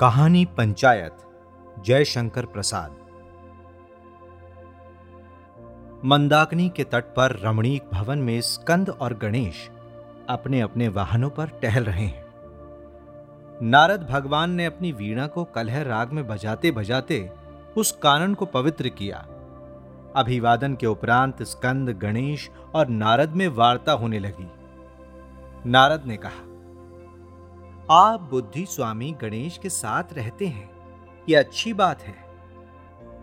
कहानी पंचायत, जयशंकर प्रसाद। मंदाकिनी के तट पर रमणीक भवन में स्कंद और गणेश अपने अपने वाहनों पर टहल रहे हैं। नारद भगवान ने अपनी वीणा को कलह राग में बजाते बजाते उस कानन को पवित्र किया। अभिवादन के उपरांत स्कंद, गणेश और नारद में वार्ता होने लगी। नारद ने कहा आप बुद्धि स्वामी गणेश के साथ रहते हैं। ये अच्छी बात है।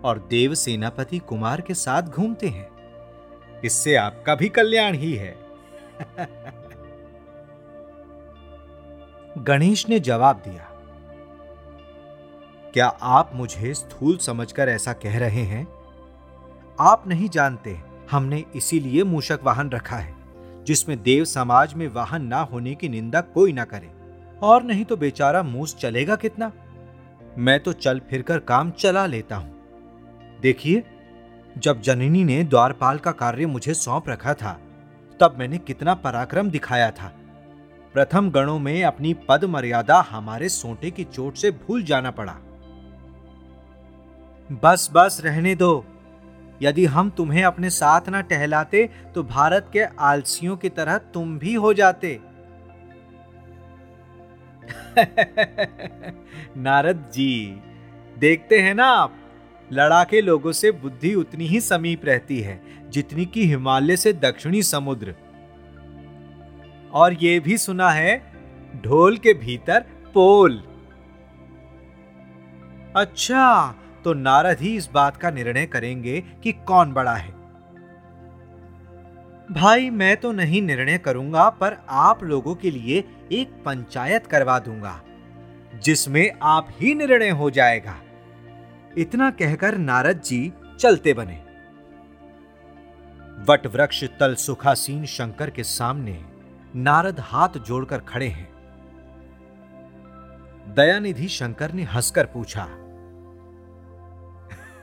और देव सेनापति कुमार के साथ घूमते हैं। इससे आपका भी कल्याण ही है। गणेश ने जवाब दिया, क्या आप मुझे स्थूल समझकर ऐसा कह रहे हैं? आप नहीं जानते, हमने इसीलिए मूषक वाहन रखा है, जिसमें देव समाज में वाहन ना होने की निंदा कोई ना करे। और नहीं तो बेचारा मूस चलेगा कितना? मैं तो चल फिरकर काम चला लेता हूँ। देखिए, जब जननी ने द्वारपाल का कार्य मुझे सौंप रखा था, तब मैंने कितना पराक्रम दिखाया था। प्रथम गणों में अपनी पद मर्यादा हमारे सोटे की चोट से भूल जाना पड़ा। बस बस, रहने दो। यदि हम तुम्हें अपने साथ ना टहलाते तो भारत के आलसियों की तरह तुम भी हो जाते। नारद जी, देखते हैं ना आप, लड़ाके लोगों से बुद्धि उतनी ही समीप रहती है, जितनी की हिमालय से दक्षिणी समुद्र। और यह भी सुना है, ढोल के भीतर पोल। अच्छा तो नारद ही इस बात का निर्णय करेंगे कि कौन बड़ा है। भाई, मैं तो नहीं निर्णय करूँगा, पर आप लोगों के लिए एक पंचायत करवा दूँगा, जिसमें आप ही निर्णय हो जाएगा। इतना कहकर नारद जी चलते बने। वट वृक्ष तल सुखासीन शंकर के सामने नारद हाथ जोड़कर खड़े हैं। दयानिधि शंकर ने हंसकर पूछा,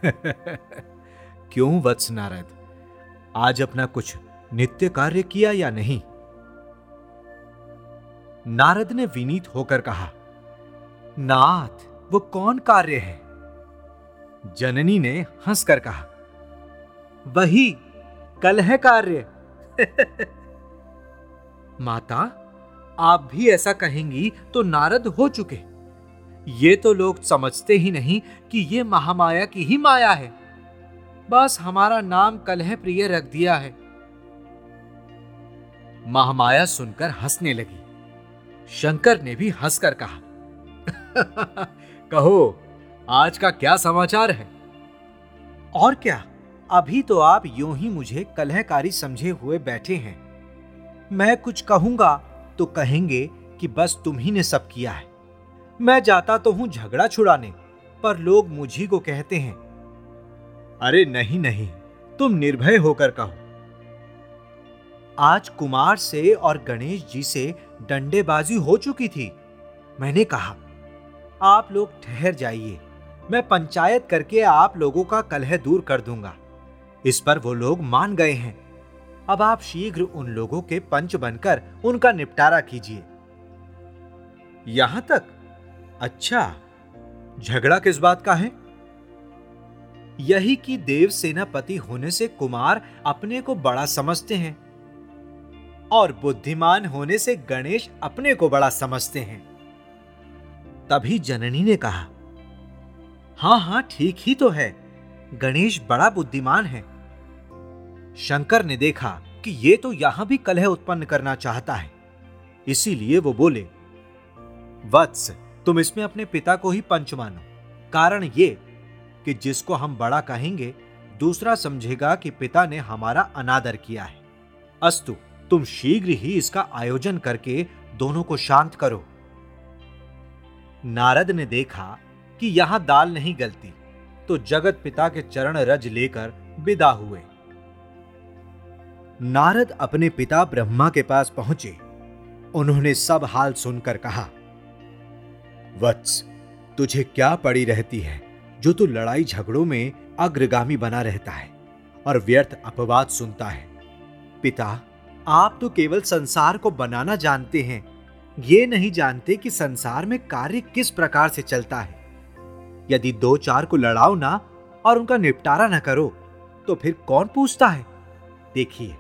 क्यों वत्स नारद? आज अपना कुछ नित्य कार्य किया या नहीं? नारद ने विनीत होकर कहा, नाथ, वो कौन कार्य है? जननी ने हंसकर कहा, वही, कल है कार्य। माता, आप भी ऐसा कहेंगी तो नारद हो चुके। ये तो लोग समझते ही नहीं कि ये महामाया की ही माया है। बस हमारा नाम कलह प्रिय रख दिया है। महामाया सुनकर हंसने लगी। शंकर ने भी हंसकर कहा कहो आज का क्या समाचार है? और क्या? अभी तो आप यूँ ही मुझे कलहकारी समझे हुए बैठे हैं। मैं कुछ कहूँगा तो कहेंगे कि बस तुम ही ने सब किया है। मैं जाता तो हूँ झगड़ा छुड़ाने पर लोग मुझी को कहते हैं। अरे नहीं नहीं तुम निर्भय होकर कहो। आज कुमार से और गणेश जी से डंडेबाजी हो चुकी थी। मैंने कहा, आप लोग ठहर जाइए, मैं पंचायत करके आप लोगों का कलह दूर कर दूँगा। इस पर वो लोग मान गए हैं। अब आप शीघ्र उन लोगों के पंच बनकर उनका निपटारा कीजिए। यहाँ तक? अच्छा झगड़ा किस बात का है? यही कि देव सेनापति होने से कुमार अपने को बड़ा समझते हैं। और बुद्धिमान होने से गणेश अपने को बड़ा समझते हैं। तभी जननी ने कहा, हाँ हाँ, ठीक ही तो है। गणेश बड़ा बुद्धिमान है। शंकर ने देखा कि ये तो यहाँ भी कलह उत्पन्न करना चाहता है। इसीलिए वो बोले, वत्स, तुम इसमें अपने पिता को ही पंच मानो। कारण ये कि जिसको हम बड़ा कहेंगे, दूसरा समझेगा कि पिता ने हमारा अनादर किया है। अस्तु तुम शीघ्र ही इसका आयोजन करके दोनों को शांत करो। नारद ने देखा कि यहाँ दाल नहीं गलती तो जगत पिता के चरण रज लेकर विदा हुए। नारद अपने पिता ब्रह्मा के पास पहुँचे। उन्होंने सब हाल सुनकर कहा, वत्स, तुझे क्या पड़ी रहती है जो तू लड़ाई झगड़ों में अग्रगामी बना रहता है और व्यर्थ अपवाद सुनता है? पिता आप तो केवल संसार को बनाना जानते हैं। ये नहीं जानते कि संसार में कार्य किस प्रकार से चलता है। यदि दो चार को लड़ाओ ना और उनका निपटारा ना करो तो फिर कौन पूछता है? देखिए,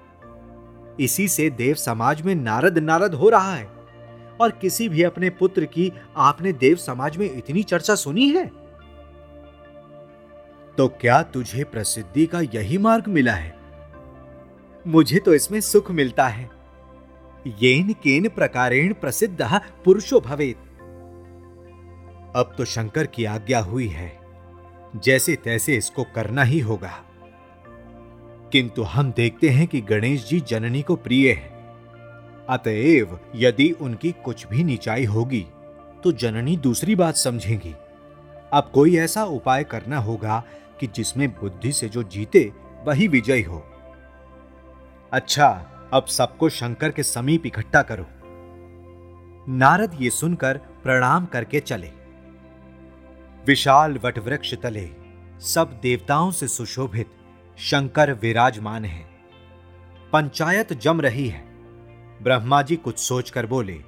इसी से देव समाज में नारद नारद हो रहा है। और किसी भी अपने पुत्र की आपने देव समाज में इतनी चर्चा सुनी है? तो क्या तुझे प्रसिद्धि का यही मार्ग मिला है? मुझे तो इसमें सुख मिलता है। येन केन प्रकारेण प्रसिद्ध पुरुषो भवेत। अब तो शंकर की आज्ञा हुई है। जैसे तैसे इसको करना ही होगा। किंतु हम देखते हैं कि गणेश जी जननी को प्रिय है। अतएव यदि उनकी कुछ भी निचाई होगी तो जननी दूसरी बात समझेंगी। अब कोई ऐसा उपाय करना होगा कि जिसमें बुद्धि से जो जीते, वही विजय हो। अच्छा अब सबको शंकर के समीप इकट्ठा करो। नारद ये सुनकर प्रणाम करके चले। विशाल वटवृक्ष तले, सब देवताओं से सुशोभित, शंकर विराजमान है। पंचायत जम रही है। ब्रह्मा जी कुछ सोचकर बोले,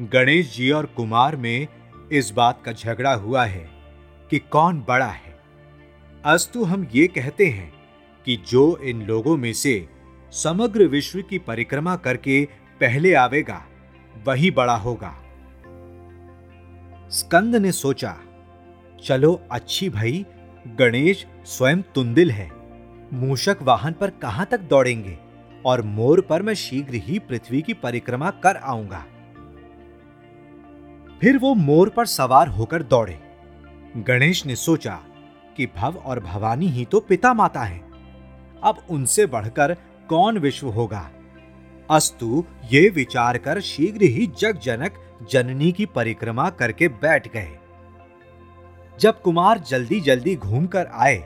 गणेश जी और कुमार में इस बात का झगड़ा हुआ है कि कौन बड़ा है? अस्तु हम ये कहते हैं कि जो इन लोगों में से समग्र विश्व की परिक्रमा करके पहले आवेगा, वही बड़ा होगा। स्कंद ने सोचा, चलो, अच्छी भाई, गणेश स्वयं तुंदिल है। मूषक वाहन पर कहाँ तक दौड़ेंगे और मोर पर मैं शीघ्र ही पृथ्वी की परिक्रमा कर आऊँगा। फिर वो मोर पर सवार होकर दौड़े। गणेश ने सोचा कि भव और भवानी ही तो पिता माता हैं। अब उनसे बढ़कर कौन विश्व होगा? अस्तु, ये विचार कर शीघ्र ही जग जनक जननी की परिक्रमा करके बैठ गए। जब कुमार जल्दी जल्दी घूमकर आए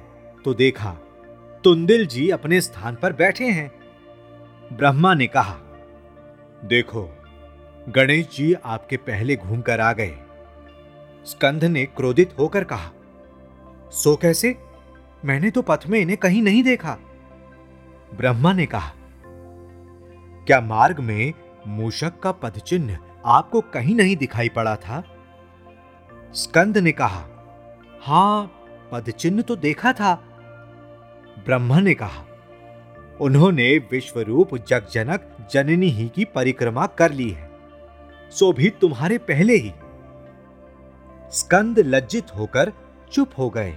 तो देखा, तुंदिल जी अपने स्थान पर बैठे हैं। ब्रह्मा ने कहा, देखो, गणेश जी आपके पहले घूमकर आ गए। स्कंध ने क्रोधित होकर कहा, सो कैसे? मैंने तो पथ में इन्हें कहीं नहीं देखा। ब्रह्मा ने कहा, क्या मार्ग में मूषक का पदचिन्ह आपको कहीं नहीं दिखाई पड़ा था? स्कंद ने कहा, हाँ, पदचिन्ह तो देखा था। ब्रह्मा ने कहा, उन्होंने विश्वरूप जगजनक जननी ही की परिक्रमा कर ली है, सो भी तुम्हारे पहले ही। स्कंद लज्जित होकर चुप हो गए।